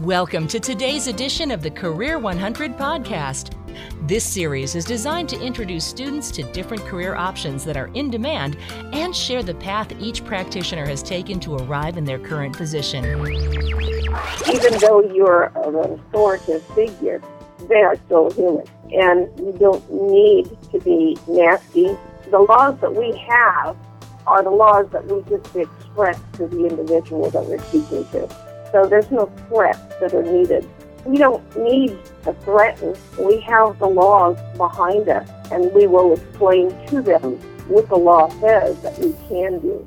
Welcome to today's edition of the Career 100 podcast. This series is designed to introduce students to different career options that are in demand and share the path each practitioner has taken to arrive in their current position. Even though you're an authoritative figure, they are still human, and you don't need to be nasty. The laws that we have are the laws that we just express to the individual that we're speaking to. So there's no threats that are needed. We don't need to threaten. We have the laws behind us, and we will explain to them what the law says that we can do.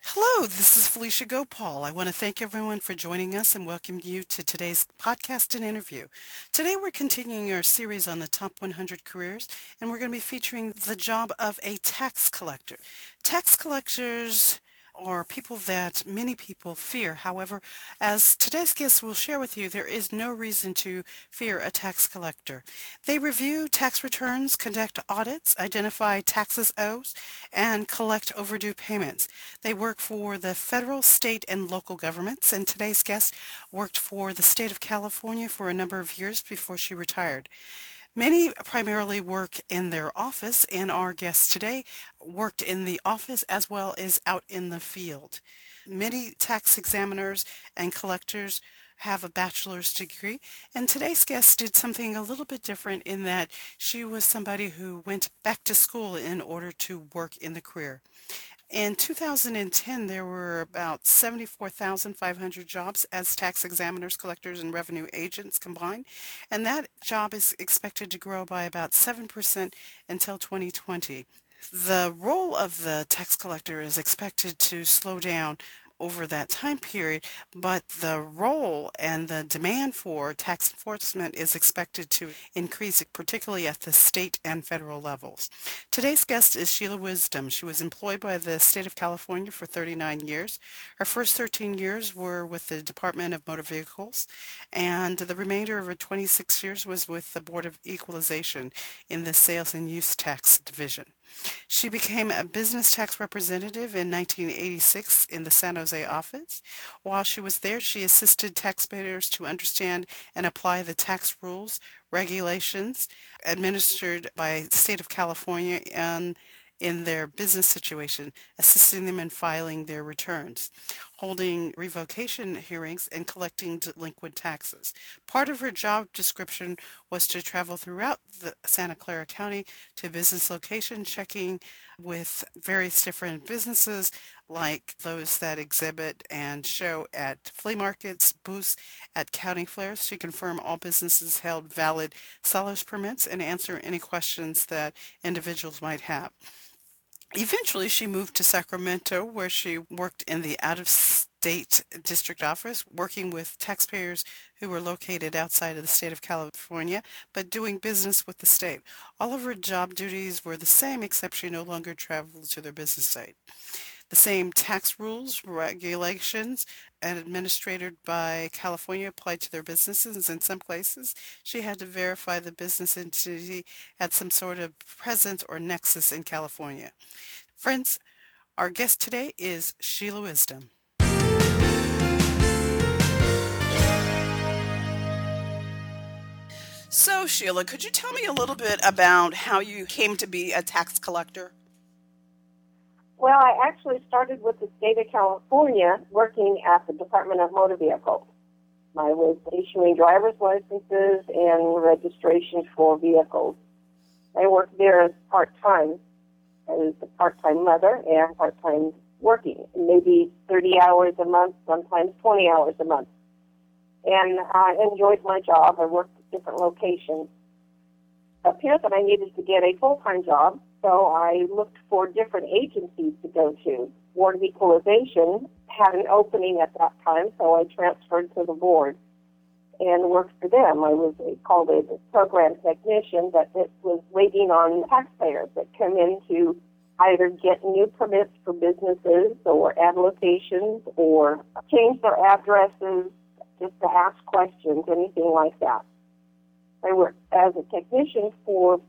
Hello, this is Felicia Gopaul. I want to thank everyone for joining us and welcome you to today's podcast and interview. Today we're continuing our series on the top 100 careers and we're going to be featuring the job of a tax collector. Tax collectors or people that many people fear. However, as today's guest will share with you, there is no reason to fear a tax collector. They review tax returns, conduct audits, identify taxes owed, and collect overdue payments. They work for the federal, state, and local governments, and today's guest worked for the state of California for a number of years before she retired. Many primarily work in their office, and our guest today worked in the office as well as out in the field. Many tax examiners and collectors have a bachelor's degree, and today's guest did something a little bit different in that she was somebody who went back to school in order to work in the career. In 2010, there were about 74,500 jobs as tax examiners, collectors, and revenue agents combined, and that job is expected to grow by about 7% until 2020. The role of the tax collector is expected to slow down over that time period, but the role and the demand for tax enforcement is expected to increase, particularly at the state and federal levels. Today's guest is Sheila Wisdom. She was employed by the state of California for 39 years. Her first 13 years were with the Department of Motor Vehicles, and the remainder of her 26 years was with the Board of Equalization in the Sales and Use Tax Division. She became a business tax representative in 1986 in the San Jose office. While she was there, she assisted taxpayers to understand and apply the tax rules, regulations administered by the state of California and in their business situation, assisting them in filing their returns, holding revocation hearings, and collecting delinquent taxes. Part of her job description was to travel throughout the Santa Clara County to business locations, checking with various different businesses like those that exhibit and show at flea markets, booths, at county fairs to confirm all businesses held valid seller's permits and answer any questions that individuals might have. Eventually, she moved to Sacramento, where she worked in the out-of-state district office, working with taxpayers who were located outside of the state of California, but doing business with the state. All of her job duties were the same, except she no longer traveled to their business site. The same tax rules, regulations, and administered by California applied to their businesses. In some places, she had to verify the business entity had some sort of presence or nexus in California. Friends, our guest today is Sheila Wisdom. So, Sheila, could you tell me a little bit about how you came to be a tax collector? Well, I actually started with the state of California working at the Department of Motor Vehicles. I was issuing driver's licenses and registration for vehicles. I worked there as part-time, as a part-time mother and part-time working, maybe 30 hours a month, sometimes 20 hours a month. And I enjoyed my job. I worked at different locations. It appeared that I needed to get a full-time job so I looked for different agencies to go to. Board of Equalization had an opening at that time, so I transferred to the board and worked for them. I was called a program technician, but it was waiting on taxpayers that come in to either get new permits for businesses or add locations or change their addresses, just to ask questions, anything like that. I worked as a technician for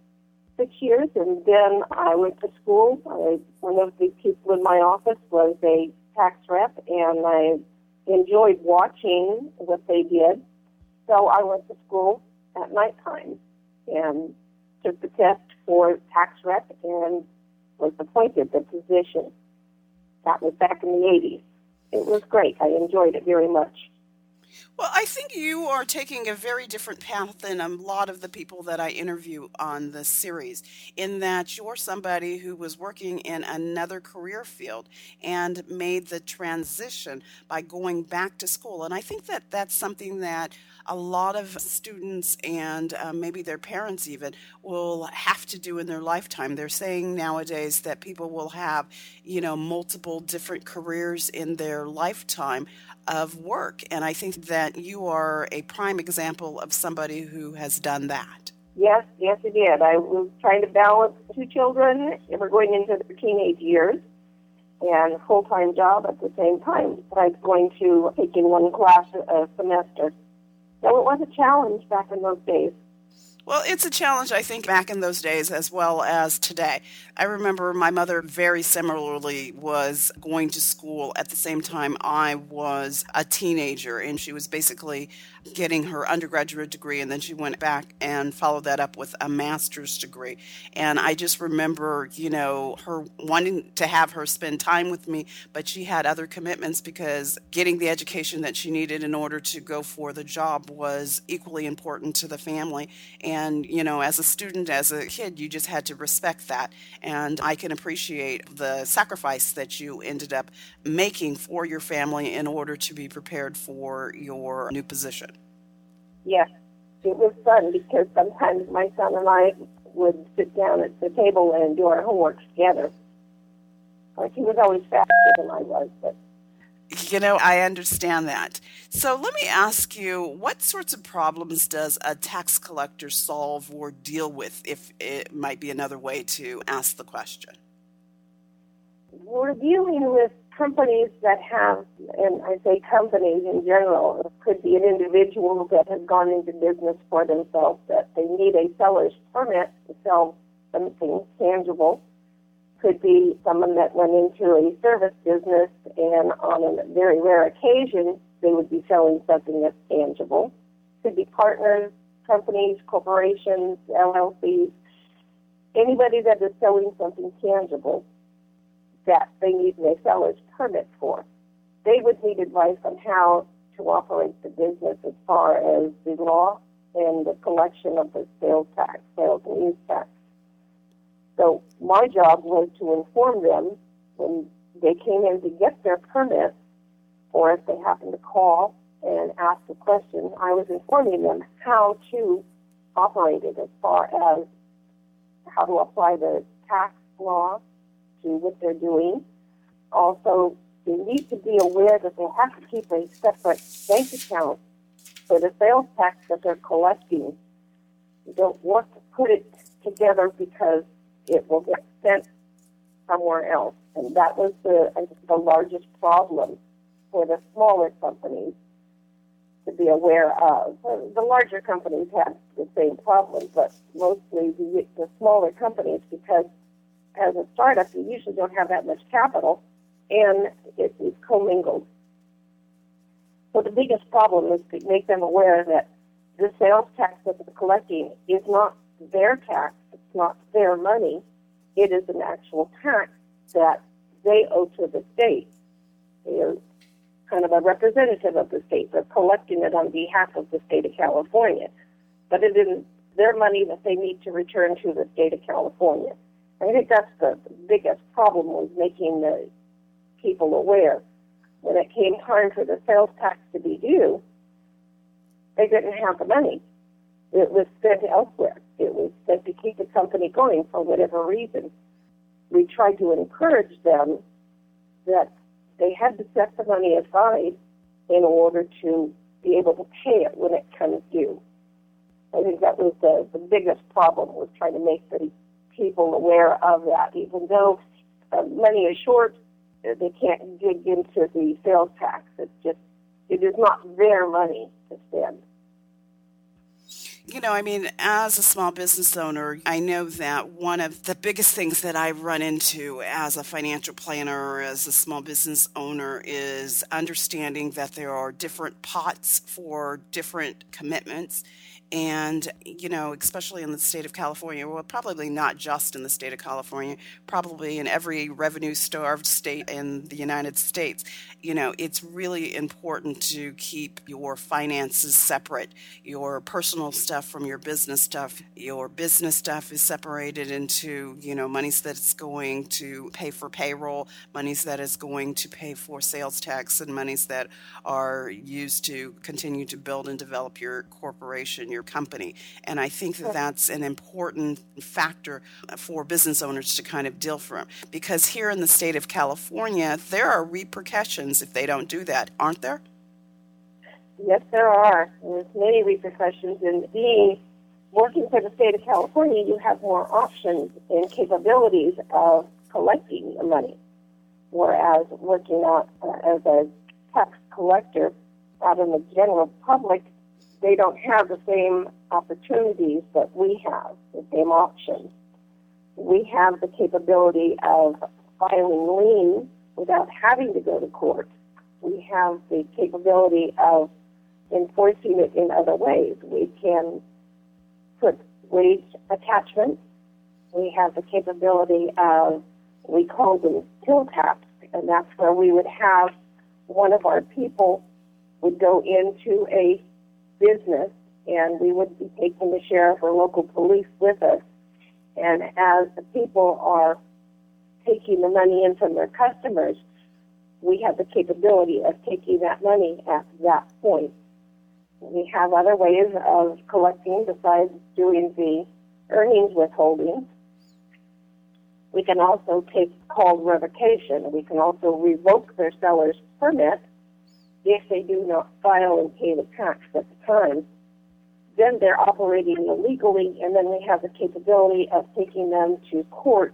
six years, and then I went to school. I, one of the people in my office was a tax rep, and I enjoyed watching what they did. So I went to school at nighttime and took the test for tax rep and was appointed the position. That was back in the 80s. It was great. I enjoyed it very much. Well, I think you are taking a very different path than a lot of the people that I interview on this series, in that you're somebody who was working in another career field and made the transition by going back to school. And I think that that's something that a lot of students and uh, maybe their parents even will have to do in their lifetime. They're saying nowadays that people will have, you know, multiple different careers in their lifetime of work. And I think that you are a prime example of somebody who has done that. Yes, yes, I did. I was trying to balance two children. They were going into their teenage years and a full time job at the same time. I was going to taking one class a semester. So it was a challenge back in those days. Well, it's a challenge, I think, back in those days as well as today. I remember my mother very similarly was going to school at the same time I was a teenager, and she was basically getting her undergraduate degree, and then she went back and followed that up with a master's degree. And I just remember, you know, her wanting to have her spend time with me, but she had other commitments because getting the education that she needed in order to go for the job was equally important to the family. And, you know, as a student, as a kid, you just had to respect that. And I can appreciate the sacrifice that you ended up making for your family in order to be prepared for your new position. Yes, it was fun because sometimes my son and I would sit down at the table and do our homework together. Like he was always faster than I was, but you know, I understand that. So let me ask you, what sorts of problems does a tax collector solve or deal with, if it might be another way to ask the question? We're dealing with companies that have, and I say companies in general, it could be an individual that has gone into business for themselves, that they need a seller's permit to sell something tangible. Could be someone that went into a service business and on a very rare occasion they would be selling something that's tangible. Could be partners, companies, corporations, LLCs, anybody that is selling something tangible that they need a seller's permit for. They would need advice on how to operate the business as far as the law and the collection of the sales tax, sales and use tax. So my job was to inform them when they came in to get their permit, or if they happen to call and ask a question, I was informing them how to operate it as far as how to apply the tax law to what they're doing. Also, they need to be aware that they have to keep a separate bank account for the sales tax that they're collecting. You don't want to put it together because it will get sent somewhere else. And that was the, the largest problem for the smaller companies to be aware of. The larger companies have the same problem, but mostly the, the smaller companies, because as a startup, you usually don't have that much capital, and it is commingled. So the biggest problem is to make them aware that the sales tax that they're collecting is not their tax, it's not their money, it is an actual tax that they owe to the state. They are kind of a representative of the state. They're collecting it on behalf of the state of California. But it is their money that they need to return to the state of California. I think that's the biggest problem was making the people aware. When it came time for the sales tax to be due, they didn't have the money. It was spent elsewhere. It was spent to keep the company going for whatever reason. We tried to encourage them that they had to set the money aside in order to be able to pay it when it comes due. I think that was the, the biggest problem was trying to make the people aware of that. Even though uh, money is short, they can't dig into the sales tax. It's just, it is not their money to spend. You know, I mean, as a small business owner, I know that one of the biggest things that I run into as a financial planner or as a small business owner is understanding that there are different pots for different commitments and, you know, especially in the state of California, well, probably not just in the state of California, probably in every revenue starved state in the United States, you know, it's really important to keep your finances separate, your personal stuff from your business stuff. Your business stuff is separated into, you know, monies that's going to pay for payroll, monies that is going to pay for sales tax, and monies that are used to continue to build and develop your corporation, your company. And I think that that's an important factor for business owners to kind of deal from. Because here in the state of California, there are repercussions if they don't do that, aren't there? Yes, there are. There's many repercussions And being working for the state of California. You have more options and capabilities of collecting the money, whereas working out uh, as a tax collector out in the general public, they don't have the same opportunities that we have, the same options. We have the capability of filing liens without having to go to court. We have the capability of enforcing it in other ways. We can put wage attachments. We have the capability of, we call them till taps, and that's where we would have one of our people would go into a business and we would be taking the sheriff or local police with us. And as the people are taking the money in from their customers, we have the capability of taking that money at that point. We have other ways of collecting besides doing the earnings withholding. We can also take called revocation. We can also revoke their seller's permit if they do not file and pay the tax at the time, then they're operating illegally, and then we have the capability of taking them to court,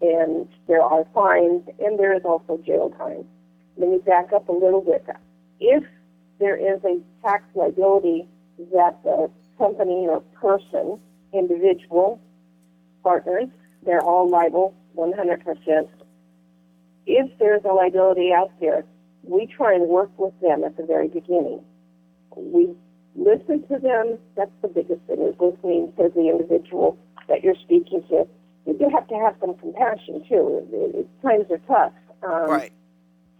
and there are fines, and there is also jail time. Let me back up a little bit. If there is a tax liability that the company or person, individual, partners, they're all liable 100%. If there's a liability out there we try and work with them at the very beginning. We listen to them. That's the biggest thing is listening to the individual that you're speaking to. You do have to have some compassion too. It, it, times are tough. Um, right.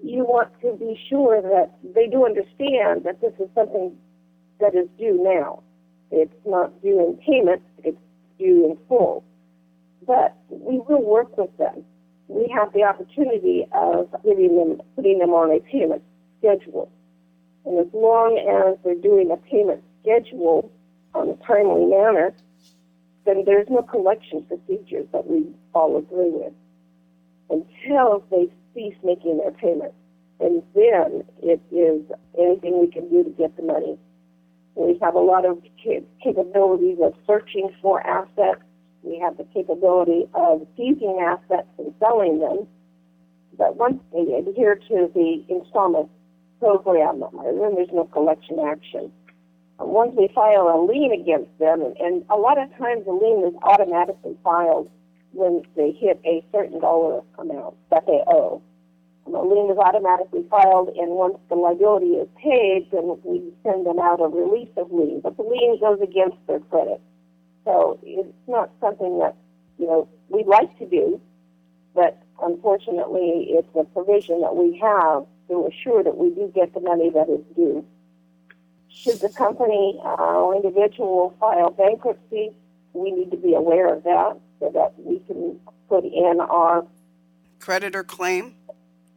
You want to be sure that they do understand that this is something that is due now. It's not due in payment. It's due in full. But we will work with them we have the opportunity of giving them, putting them on a payment schedule. And as long as they're doing a payment schedule on a timely manner, then there's no collection procedures that we all agree with until they cease making their payments. And then it is anything we can do to get the money. We have a lot of capabilities of searching for assets we have the capability of seizing assets and selling them. But once they adhere to the installment program, then there's no collection action. Once we file a lien against them, and, and a lot of times the lien is automatically filed when they hit a certain dollar amount that they owe. The lien is automatically filed, and once the liability is paid, then we send them out a release of lien. But the lien goes against their credit. So it's not something that, you know, we'd like to do, but unfortunately it's a provision that we have to assure that we do get the money that is due. Should the company uh, or individual file bankruptcy, we need to be aware of that so that we can put in our creditor claim.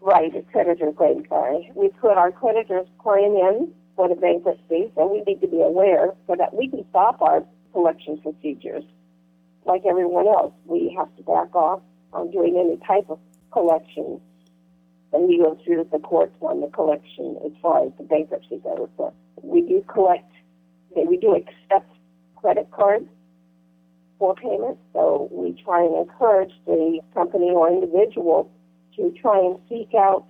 Right, a creditor claim, sorry. We put our creditor's claim in for the bankruptcy, so we need to be aware so that we can stop our collection procedures. Like everyone else, we have to back off on doing any type of collection. And we go through the courts on the collection as far as the bankruptcy goes. So we do collect, we do accept credit cards for payment. So we try and encourage the company or individual to try and seek out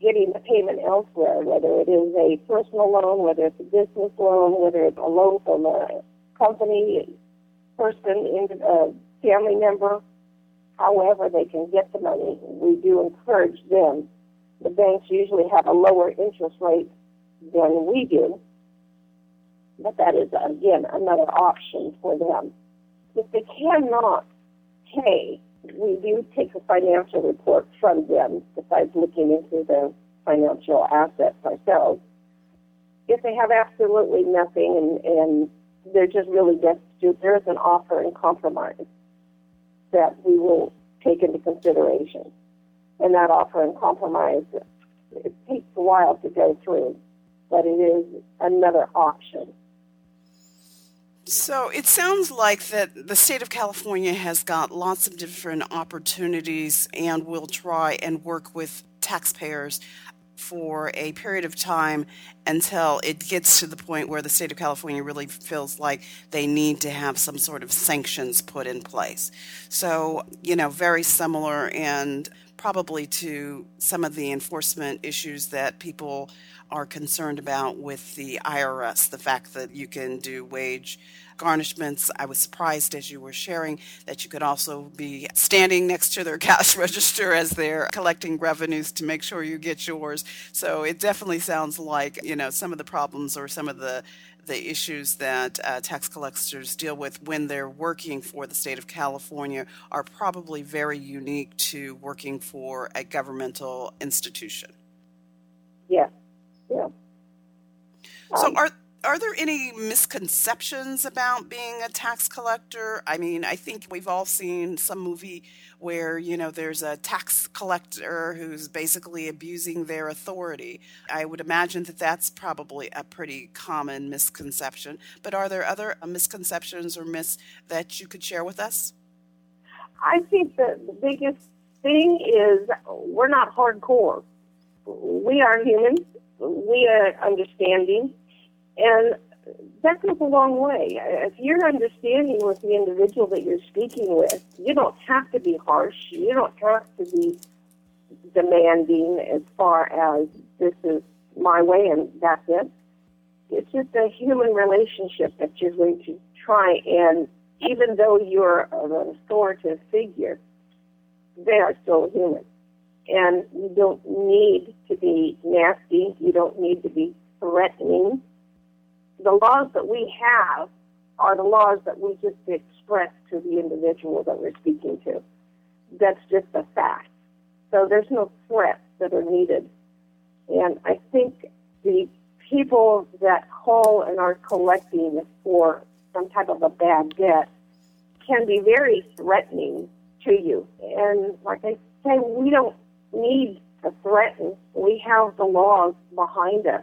getting the payment elsewhere, whether it is a personal loan, whether it's a business loan, whether it's a loan from a company, person, in a uh, family member, however they can get the money, we do encourage them. The banks usually have a lower interest rate than we do, but that is, again, another option for them. If they cannot pay, we do take a financial report from them besides looking into their financial assets ourselves. If they have absolutely nothing and, and they're just really destitute, there is an offer in compromise that we will take into consideration. And that offer in compromise, it takes a while to go through, but it is another option. So it sounds like that the state of California has got lots of different opportunities and will try and work with taxpayers for a period of time until it gets to the point where the state of California really feels like they need to have some sort of sanctions put in place. So, you know, very similar and probably to some of the enforcement issues that people are concerned about with the IRS, the fact that you can do wage garnishments. I was surprised as you were sharing that you could also be standing next to their cash register as they're collecting revenues to make sure you get yours. So it definitely sounds like, you know, some of the problems or some of the the issues that uh, tax collectors deal with when they're working for the state of California are probably very unique to working for a governmental institution. Yeah, yeah. So um, are are there any misconceptions about being a tax collector? I mean, I think we've all seen some movie where, you know, there's a tax collector who's basically abusing their authority. I would imagine that that's probably a pretty common misconception. But are there other misconceptions or myths that you could share with us? I think that the biggest thing is we're not hardcore. We are humans. We are understanding and that goes a long way. If you're understanding with the individual that you're speaking with, you don't have to be harsh. You don't have to be demanding as far as this is my way and that's it. It's just a human relationship that you're going to try and even though you're an authoritative figure, they are still human. And you don't need to be nasty. You don't need to be threatening the laws that we have are the laws that we just express to the individual that we're speaking to. That's just a fact. So there's no threats that are needed. And I think the people that call and are collecting for some type of a bad debt can be very threatening to you. And like I say, we don't need to threaten. We have the laws behind us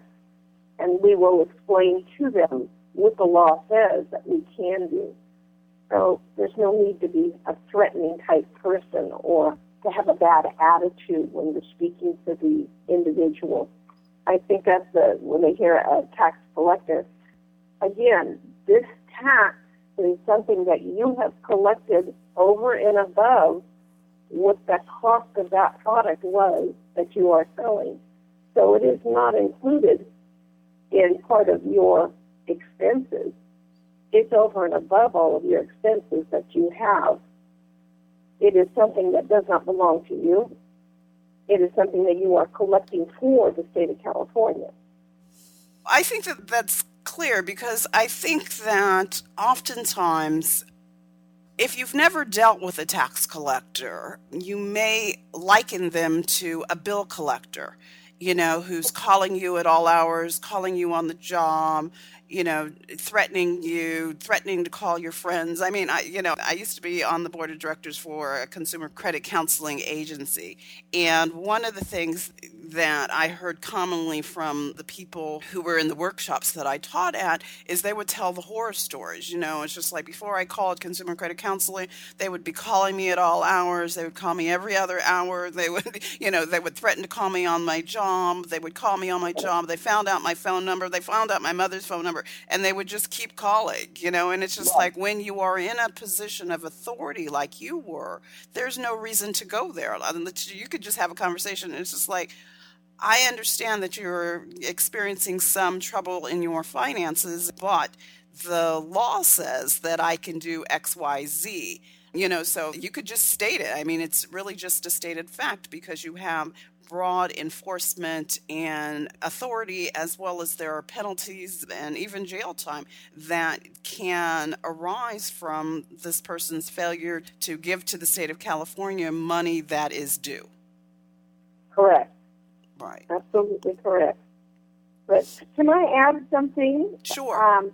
and we will explain to them what the law says that we can do. So there's no need to be a threatening type person or to have a bad attitude when you're speaking to the individual. I think that's the, when they hear a tax collector, again, this tax is something that you have collected over and above what the cost of that product was that you are selling. So it is not included in part of your expenses. It's over and above all of your expenses that you have. It is something that does not belong to you. It is something that you are collecting for the state of California. I think that that's clear because I think that oftentimes if you've never dealt with a tax collector, you may liken them to a bill collector you know, who's calling you at all hours, calling you on the job, you know, threatening you, threatening to call your friends. I mean, I, you know, I used to be on the board of directors for a consumer credit counseling agency. And one of the things that I heard commonly from the people who were in the workshops that I taught at is they would tell the horror stories. You know, it's just like before I called consumer credit counseling, they would be calling me at all hours. They would call me every other hour. They would, you know, they would threaten to call me on my job. They would call me on my job. They found out my phone number. They found out my mother's phone number number and they would just keep calling you know and it's just like when you are in a position of authority like you were there's no reason to go there you could just have a conversation and it's just like I understand that you're experiencing some trouble in your finances, but the law says that I can do XYZ. You know, so you could just state it. I mean, it's really just a stated fact because you have broad enforcement and authority, as well as there are penalties and even jail time that can arise from this person's failure to give to the state of California money that is due. Correct. Right. Absolutely correct. But can I add something? Sure. Um,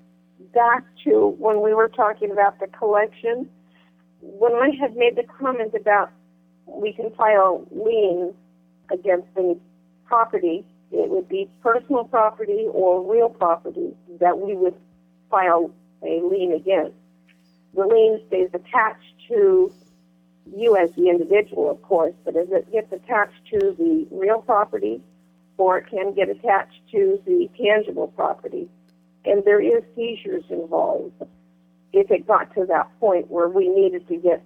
back to when we were talking about the collection, when I had made the comment about we can file liens against any property, it would be personal property or real property that we would file a lien against. The lien stays attached to you as the individual, of course, but as it gets attached to the real property, or it can get attached to the tangible property, and there is seizures involved. If it got to that point where we needed to get,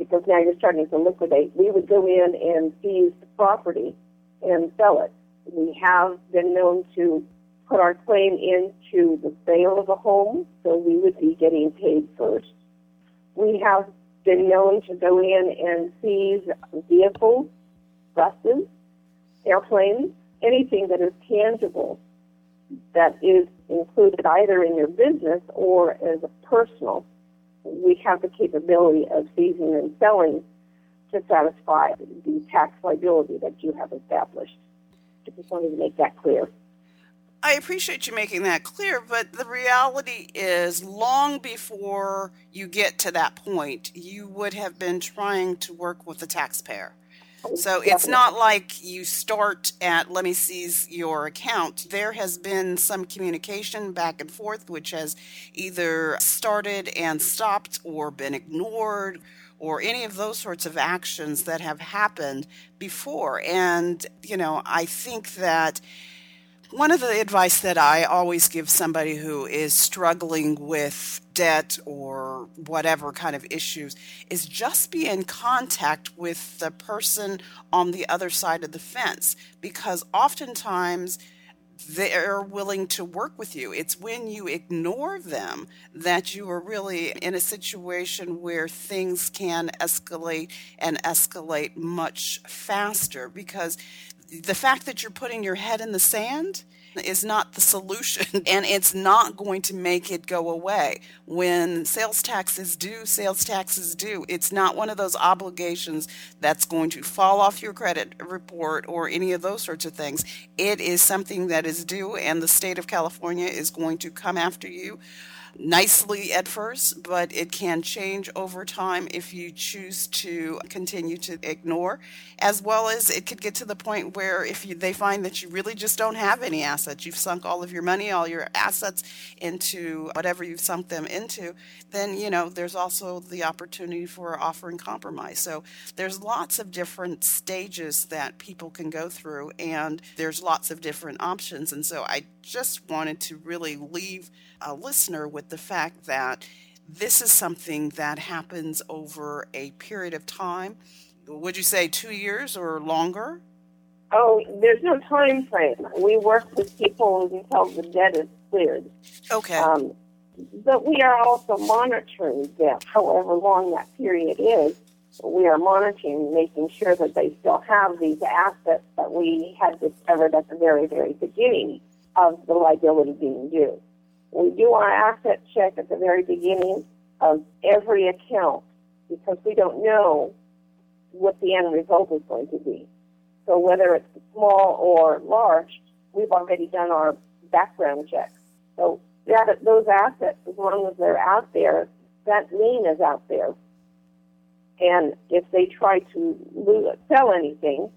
because now you're starting to liquidate, we would go in and seize the property and sell it. We have been known to put our claim into the sale of a home, so we would be getting paid first. We have been known to go in and seize vehicles, buses, airplanes, anything that is tangible that is included either in your business or as a personal. We have the capability of seizing and selling to satisfy the tax liability that you have established. I just wanted to make that clear. I appreciate you making that clear, but the reality is, long before you get to that point, you would have been trying to work with the taxpayer. So it's not like you start at let me seize your account. There has been some communication back and forth, which has either started and stopped or been ignored or any of those sorts of actions that have happened before. And, you know, I think that one of the advice that I always give somebody who is struggling with debt or whatever kind of issues is just be in contact with the person on the other side of the fence because oftentimes they're willing to work with you. It's when you ignore them that you are really in a situation where things can escalate and escalate much faster because the fact that you're putting your head in the sand is not the solution and it's not going to make it go away. When sales tax is due, sales tax is due. It's not one of those obligations that's going to fall off your credit report or any of those sorts of things. It is something that is due, and the state of California is going to come after you nicely at first, but it can change over time if you choose to continue to ignore, as well as it could get to the point where if you, they find that you really just don't have any assets, you've sunk all of your money, all your assets into whatever you've sunk them into, then you know there's also the opportunity for offer in compromise. So there's lots of different stages that people can go through, and there's lots of different options. And so I just wanted to really leave a listener with the fact that this is something that happens over a period of time. Would you say two years or longer? Oh, there's no time frame. We work with people until the debt is cleared. Okay. Um, but we are also monitoring debt, however long that period is. We are monitoring, making sure that they still have these assets that we had discovered at the very, very beginning of the liability being due. We do our asset check at the very beginning of every account because we don't know what the end result is going to be. So whether it's small or large, we've already done our background check. So that, those assets, as long as they're out there, that lien is out there. And if they try to sell anything,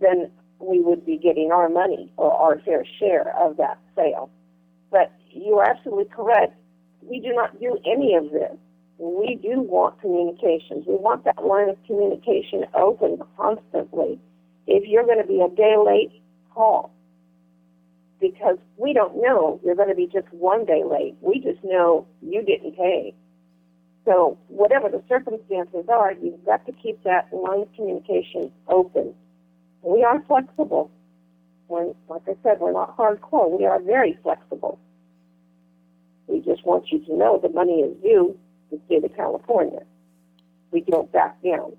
then we would be getting our money or our fair share of that sale. But you are absolutely correct. We do not do any of this. We do want communications. We want that line of communication open constantly. If you're going to be a day late, call. Because we don't know you're going to be just one day late. We just know you didn't pay. So whatever the circumstances are, you've got to keep that line of communication open. We are flexible. Like I said, we're not hardcore. We are very flexible. We just want you to know the money is due the state of California. We don't back down.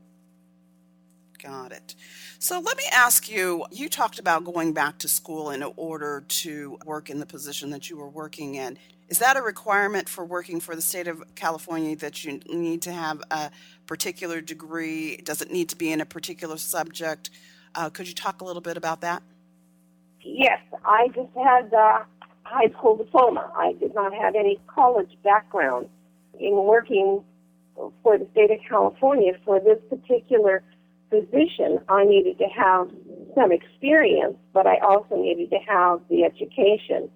Got it. So let me ask you you talked about going back to school in order to work in the position that you were working in. Is that a requirement for working for the state of California that you need to have a particular degree? Does it need to be in a particular subject? Uh, could you talk a little bit about that? Yes, I just had a high school diploma. I did not have any college background in working for the state of California for this particular position, I needed to have some experience, but I also needed to have the education.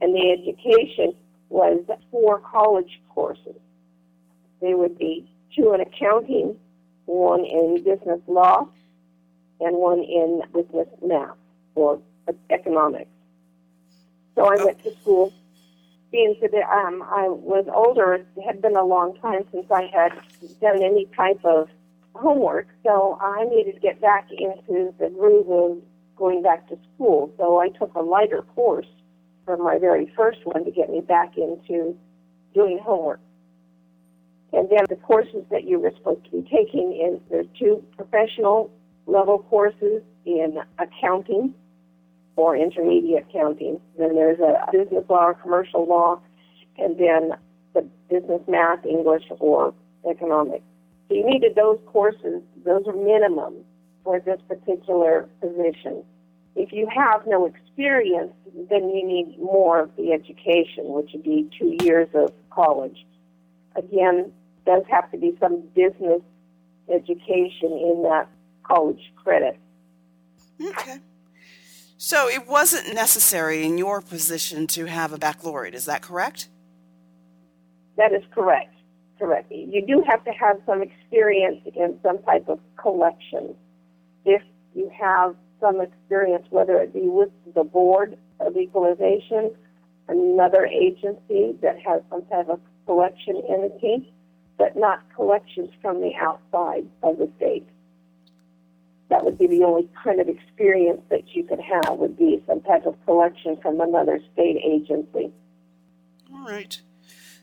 And the education was four college courses. They would be two in accounting, one in business law, and one in business math or economics. So I went to school. Being that um, I was older, it had been a long time since I had done any type of homework, so I needed to get back into the groove of going back to school. So I took a lighter course from my very first one to get me back into doing homework. And then the courses that you were supposed to be taking is there's two professional level courses in accounting or intermediate accounting. Then there's a business law or commercial law, and then the business math, English, or economics. So you needed those courses, those are minimum for this particular position. If you have no experience, then you need more of the education, which would be two years of college. Again, does have to be some business education in that college credit. Okay. So it wasn't necessary in your position to have a baccalaureate, is that correct? That is correct correct. You do have to have some experience in some type of collection. If you have some experience, whether it be with the board of equalization, another agency that has some type of collection entity, but not collections from the outside of the state. That would be the only kind of experience that you could have would be some type of collection from another state agency. All right.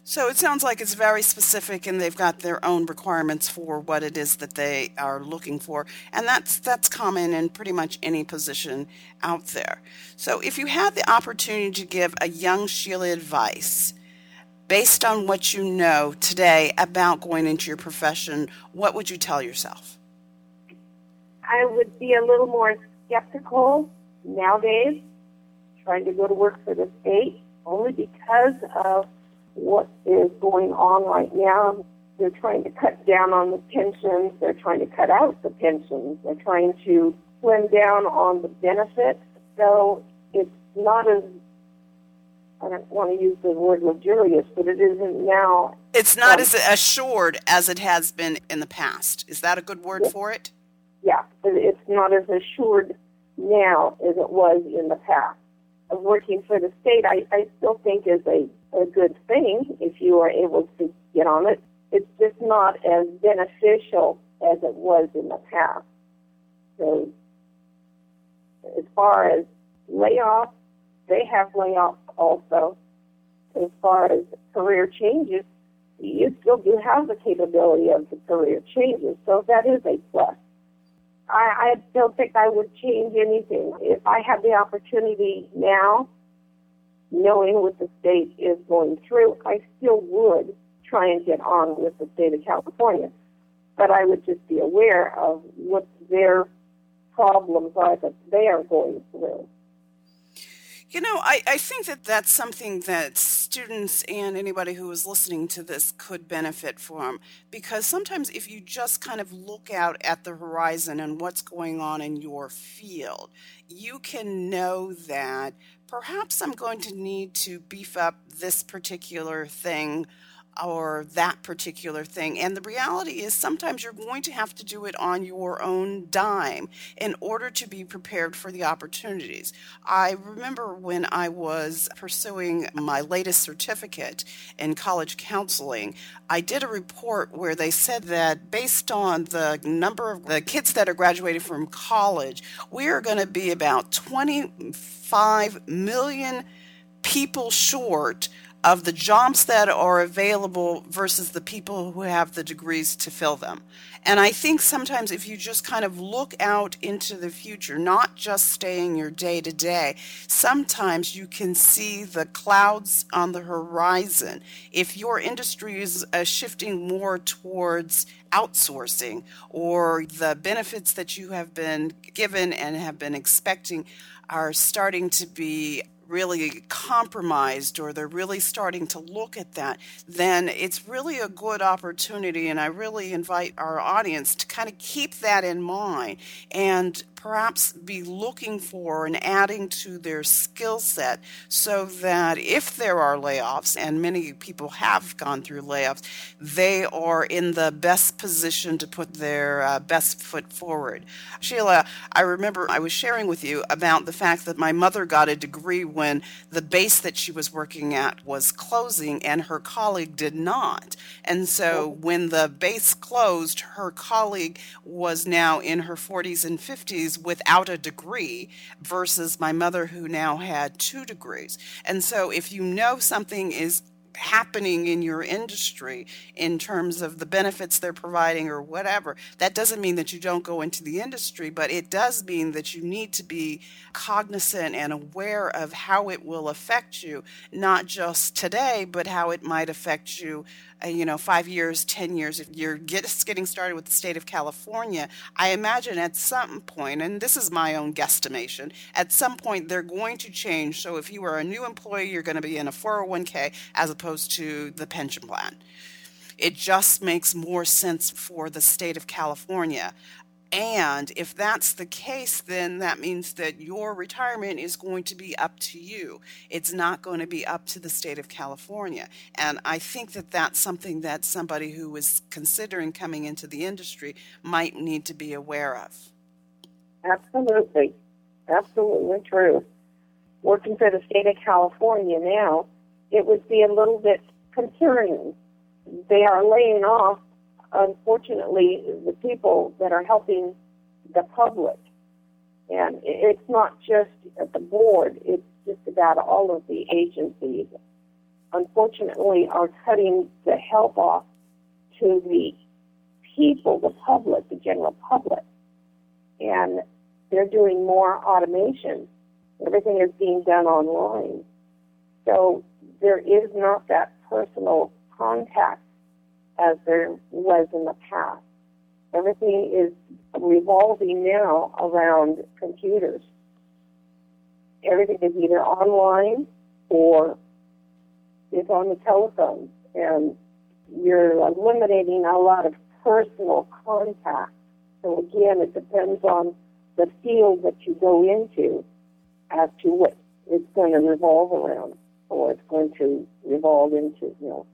So it sounds like it's very specific and they've got their own requirements for what it is that they are looking for. And that's that's common in pretty much any position out there. So if you had the opportunity to give a young Sheila advice based on what you know today about going into your profession, what would you tell yourself? I would be a little more skeptical nowadays trying to go to work for the state only because of what is going on right now. They're trying to cut down on the pensions. They're trying to cut out the pensions. They're trying to slim down on the benefits. So it's not as I don't want to use the word luxurious, but it isn't now. It's not um, as assured as it has been in the past. Is that a good word yeah, for it? Yeah, it's not as assured now as it was in the past. Of working for the state, I, I still think is a a good thing if you are able to get on it. It's just not as beneficial as it was in the past. So, as far as layoffs, they have layoffs also. As far as career changes, you still do have the capability of the career changes, so that is a plus. I, I don't think I would change anything. If I had the opportunity now knowing what the state is going through, I still would try and get on with the state of California. But I would just be aware of what their problems are that they are going through. You know, I, I think that that's something that students and anybody who is listening to this could benefit from. Because sometimes if you just kind of look out at the horizon and what's going on in your field, you can know that perhaps I'm going to need to beef up this particular thing or that particular thing. And the reality is sometimes you're going to have to do it on your own dime in order to be prepared for the opportunities. I remember when I was pursuing my latest certificate in college counseling, I did a report where they said that based on the number of the kids that are graduating from college, we are going to be about 25 million people short of the jobs that are available versus the people who have the degrees to fill them. And I think sometimes if you just kind of look out into the future, not just staying your day to day, sometimes you can see the clouds on the horizon. If your industry is uh, shifting more towards outsourcing or the benefits that you have been given and have been expecting are starting to be really compromised or they're really starting to look at that, then it's really a good opportunity. And I really invite our audience to kind of keep that in mind and perhaps be looking for and adding to their skill set so that if there are layoffs, and many people have gone through layoffs, they are in the best position to put their uh, best foot forward. Sheila, I remember I was sharing with you about the fact that my mother got a degree when the base that she was working at was closing and her colleague did not. And so when the base closed, her colleague was now in her 40s and 50s without a degree versus my mother who now had two degrees. And so if you know something is happening in your industry in terms of the benefits they're providing or whatever. That doesn't mean that you don't go into the industry, but it does mean that you need to be cognizant and aware of how it will affect you, not just today, but how it might affect you Uh, you know, five years, 10 years, if you're getting started with the state of California, I imagine at some point, and this is my own guesstimation, at some point they're going to change. So if you are a new employee, you're going to be in a 401k as opposed to the pension plan. It just makes more sense for the state of California. And if that's the case, then that means that your retirement is going to be up to you. It's not going to be up to the state of California. And I think that that's something that somebody who is considering coming into the industry might need to be aware of. Absolutely. Absolutely true. Working for the state of California now, it would be a little bit concerning. They are laying off unfortunately, the people that are helping the public. And it's not just at the board, it's just about all of the agencies. Unfortunately, are cutting the help off to the people, the public, the general public. And they're doing more automation. Everything is being done online. So there is not that personal contact as there was in the past. Everything is revolving now around computers. Everything is either online or it's on the telephone, and you're eliminating a lot of personal contact. So again, it depends on the field that you go into as to what it's going to revolve around, or it's going to revolve into, you know,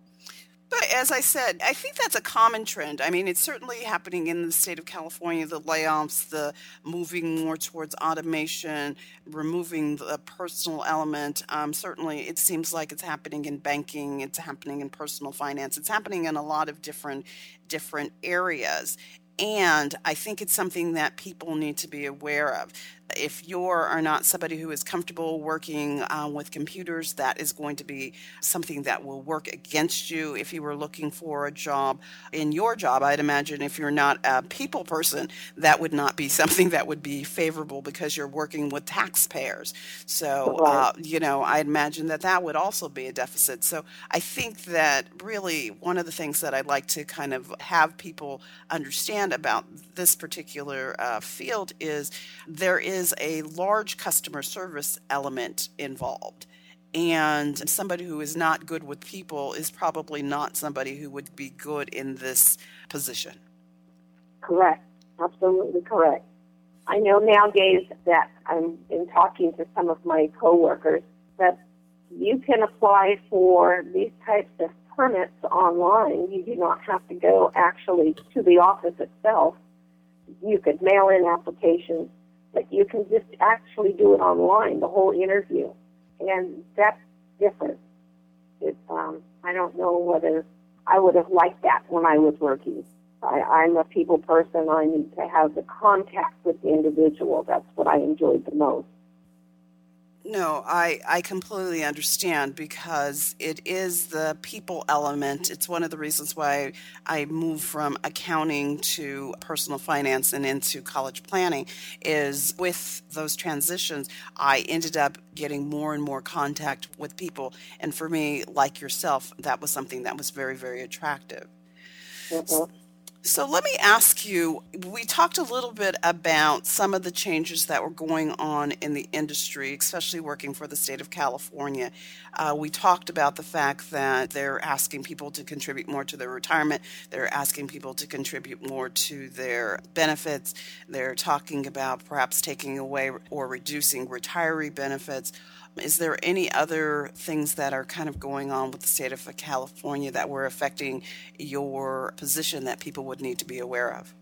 but as I said, I think that's a common trend. I mean, it's certainly happening in the state of California the layoffs, the moving more towards automation, removing the personal element. Um, certainly, it seems like it's happening in banking, it's happening in personal finance, it's happening in a lot of different different areas. And I think it's something that people need to be aware of if you are not somebody who is comfortable working uh, with computers, that is going to be something that will work against you if you were looking for a job. In your job, I'd imagine if you're not a people person, that would not be something that would be favorable because you're working with taxpayers. So, uh, you know, I'd imagine that that would also be a deficit. So I think that really one of the things that I'd like to kind of have people understand about this particular uh, field is there is is a large customer service element involved. And somebody who is not good with people is probably not somebody who would be good in this position. Correct. Absolutely correct. I know nowadays that I'm in talking to some of my coworkers that you can apply for these types of permits online. You do not have to go actually to the office itself. You could mail in applications but you can just actually do it online, the whole interview. And that's different. It, um, I don't know whether I would have liked that when I was working. I, I'm a people person. I need to have the contact with the individual. That's what I enjoyed the most. No, I, I completely understand because it is the people element. It's one of the reasons why I moved from accounting to personal finance and into college planning is with those transitions, I ended up getting more and more contact with people. And for me, like yourself, that was something that was very, very attractive. Mm-hmm. So let me ask you we talked a little bit about some of the changes that were going on in the industry, especially working for the state of California. Uh, we talked about the fact that they're asking people to contribute more to their retirement, they're asking people to contribute more to their benefits, they're talking about perhaps taking away or reducing retiree benefits. Is there any other things that are kind of going on with the state of California that were affecting your position that people would need to be aware of?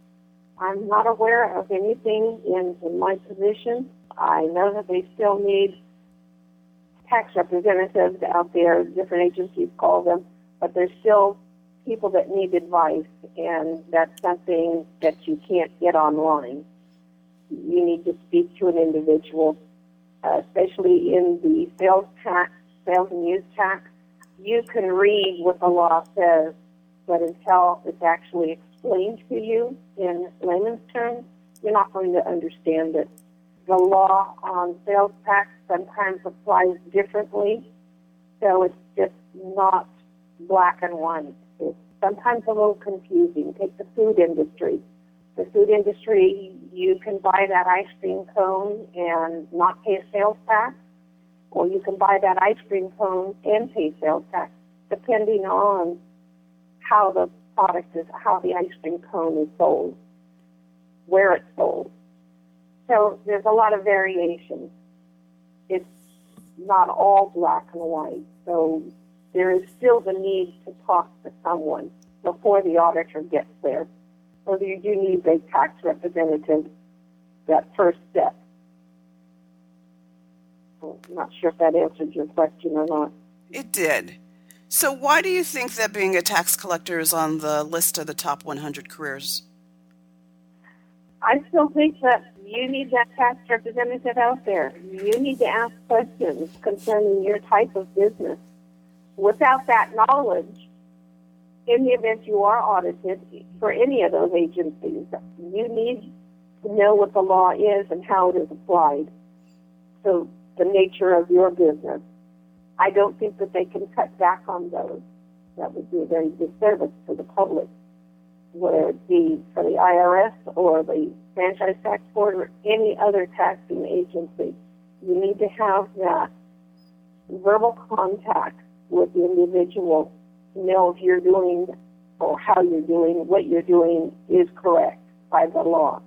I'm not aware of anything in, in my position. I know that they still need tax representatives out there, different agencies call them, but there's still people that need advice, and that's something that you can't get online. You need to speak to an individual uh, especially in the sales tax, sales and use tax, you can read what the law says, but until it's actually explained to you in layman's terms, you're not going to understand it. The law on sales tax sometimes applies differently, so it's just not black and white. It's sometimes a little confusing. Take the food industry the food industry, you can buy that ice cream cone and not pay a sales tax, or you can buy that ice cream cone and pay sales tax, depending on how the product is, how the ice cream cone is sold, where it's sold. So there's a lot of variation. It's not all black and white. So there is still the need to talk to someone before the auditor gets there whether you do need a tax representative, that first step. I'm not sure if that answered your question or not. It did. So, why do you think that being a tax collector is on the list of the top 100 careers? I still think that you need that tax representative out there. You need to ask questions concerning your type of business. Without that knowledge, in the event you are audited for any of those agencies, you need to know what the law is and how it is applied. So the nature of your business. I don't think that they can cut back on those. That would be a very disservice to the public, whether it be for the IRS or the Franchise Tax Board or any other taxing agency. You need to have that verbal contact with the individual know if you're doing or how you're doing, what you're doing is correct by the law.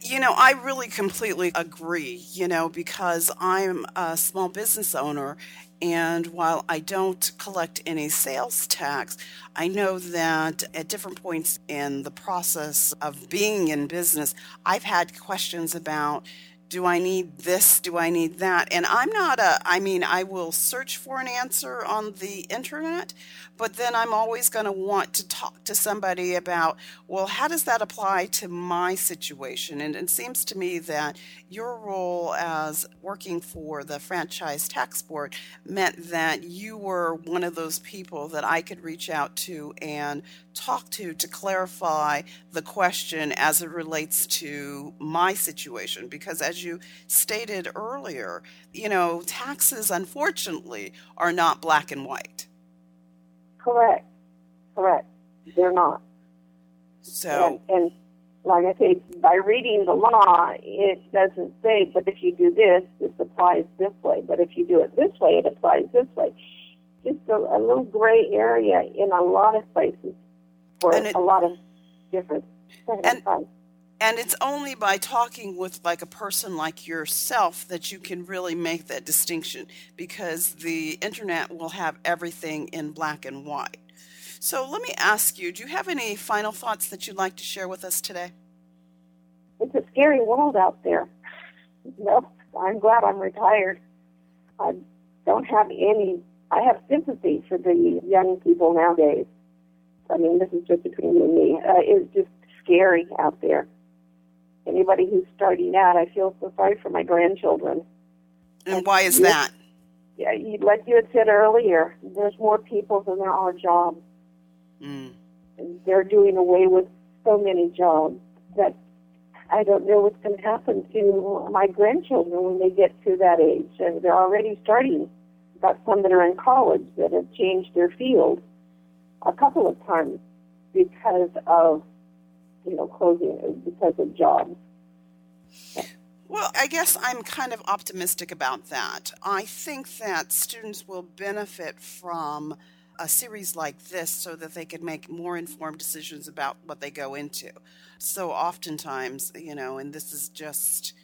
You know, I really completely agree, you know, because I'm a small business owner and while I don't collect any sales tax, I know that at different points in the process of being in business, I've had questions about do I need this? Do I need that? And I'm not a, I mean, I will search for an answer on the internet, but then I'm always going to want to talk to somebody about, well, how does that apply to my situation? And it seems to me that your role as working for the Franchise Tax Board meant that you were one of those people that I could reach out to and talk to to clarify the question as it relates to my situation. Because as you stated earlier, you know, taxes unfortunately are not black and white. Correct. Correct. They're not. So and, and like I say, by reading the law, it doesn't say, but if you do this, this applies this way. But if you do it this way, it applies this way. Just a, a little gray area in a lot of places for it, a lot of different. And, and it's only by talking with like a person like yourself that you can really make that distinction because the internet will have everything in black and white. So let me ask you, do you have any final thoughts that you'd like to share with us today? It's a scary world out there. No, I'm glad I'm retired. I don't have any I have sympathy for the young people nowadays. I mean, this is just between you and me. Uh, it's just scary out there. Anybody who's starting out, I feel so sorry for my grandchildren. And why is that? Yeah, like you had said earlier, there's more people than there are jobs. Mm. They're doing away with so many jobs that I don't know what's going to happen to my grandchildren when they get to that age. And they're already starting. Got some that are in college that have changed their field a couple of times because of, you know, closing, because of jobs. Well, I guess I'm kind of optimistic about that. I think that students will benefit from a series like this so that they can make more informed decisions about what they go into. So oftentimes, you know, and this is just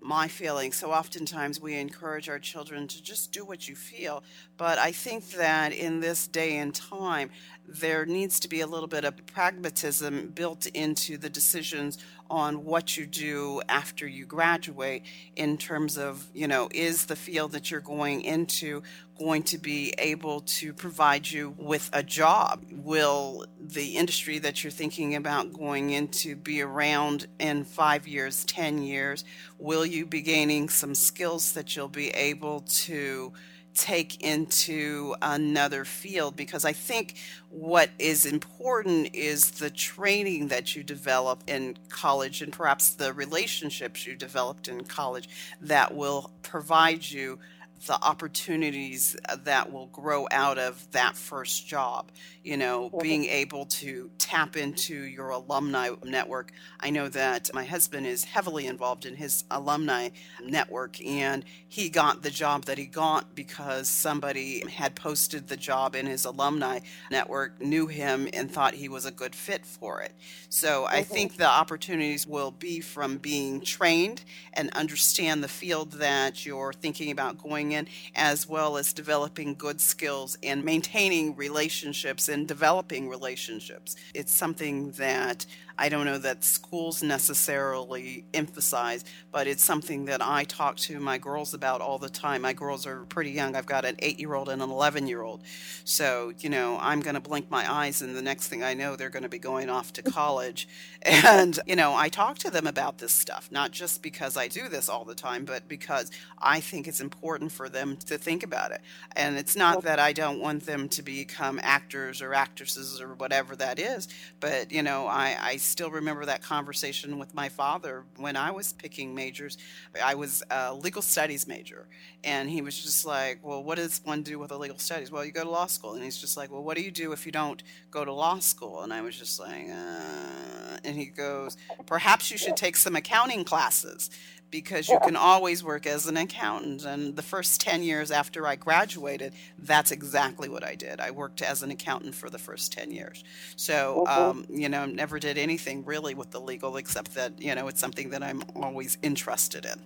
my feeling. So oftentimes we encourage our children to just do what you feel. But I think that in this day and time, there needs to be a little bit of pragmatism built into the decisions on what you do after you graduate in terms of, you know, is the field that you're going into going to be able to provide you with a job? Will the industry that you're thinking about going into be around in five years, 10 years? Will you be gaining some skills that you'll be able to? Take into another field because I think what is important is the training that you develop in college and perhaps the relationships you developed in college that will provide you the opportunities uh, that will grow out of that first job. You know, being able to tap into your alumni network. I know that my husband is heavily involved in his alumni network, and he got the job that he got because somebody had posted the job in his alumni network, knew him, and thought he was a good fit for it. So I mm-hmm. think the opportunities will be from being trained and understand the field that you're thinking about going in, as well as developing good skills and maintaining relationships and developing relationships. It's something that I don't know that schools necessarily emphasize, but it's something that I talk to my girls about all the time. My girls are pretty young. I've got an eight year old and an 11 year old. So, you know, I'm going to blink my eyes, and the next thing I know, they're going to be going off to college. And, you know, I talk to them about this stuff, not just because I do this all the time, but because I think it's important for them to think about it. And it's not that I don't want them to become actors or actresses or whatever that is, but, you know, I, I still remember that conversation with my father when I was picking majors. I was a legal studies major, and he was just like, Well, what does one do with a legal studies? Well, you go to law school. And he's just like, Well, what do you do if you don't go to law school? And I was just like, uh, And he goes, Perhaps you should take some accounting classes because you can always work as an accountant. And the first 10 years after I graduated, that's exactly what I did. I worked as an accountant for the first 10 years. So, mm-hmm. um, you know, never did anything really with the legal except that, you know, it's something that I'm always interested in.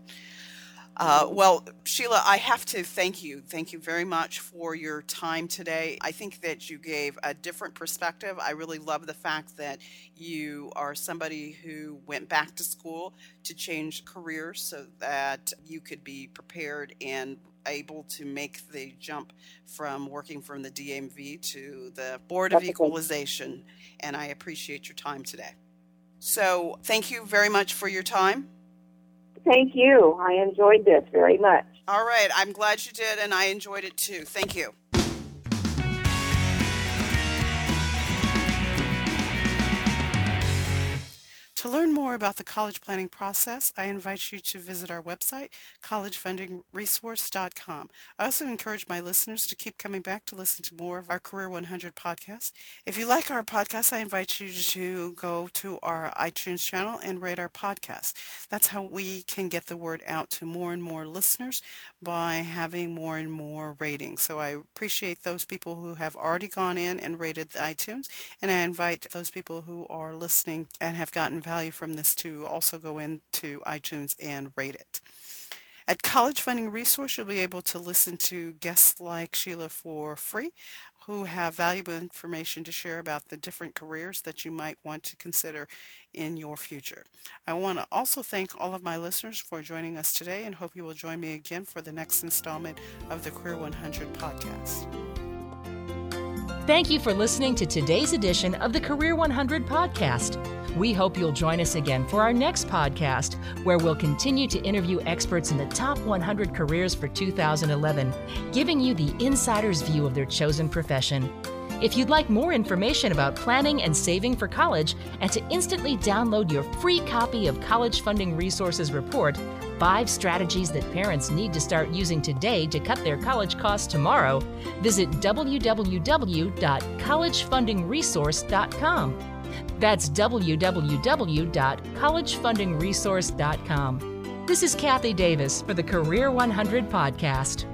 Uh, well, Sheila, I have to thank you. Thank you very much for your time today. I think that you gave a different perspective. I really love the fact that you are somebody who went back to school to change careers so that you could be prepared and able to make the jump from working from the DMV to the Board of Equalization. And I appreciate your time today. So, thank you very much for your time. Thank you. I enjoyed this very much. All right. I'm glad you did, and I enjoyed it too. Thank you. To learn more about the college planning process, I invite you to visit our website, collegefundingresource.com. I also encourage my listeners to keep coming back to listen to more of our Career 100 podcasts. If you like our podcast, I invite you to go to our iTunes channel and rate our podcast. That's how we can get the word out to more and more listeners by having more and more ratings. So I appreciate those people who have already gone in and rated iTunes, and I invite those people who are listening and have gotten value from this to also go into iTunes and rate it. At College Funding Resource, you'll be able to listen to guests like Sheila for free who have valuable information to share about the different careers that you might want to consider in your future. I want to also thank all of my listeners for joining us today and hope you will join me again for the next installment of the Career 100 podcast. Thank you for listening to today's edition of the Career 100 podcast. We hope you'll join us again for our next podcast, where we'll continue to interview experts in the top 100 careers for 2011, giving you the insider's view of their chosen profession. If you'd like more information about planning and saving for college and to instantly download your free copy of College Funding Resources Report, Five Strategies That Parents Need to Start Using Today to Cut Their College Costs Tomorrow, visit www.collegefundingresource.com. That's www.collegefundingresource.com. This is Kathy Davis for the Career 100 podcast.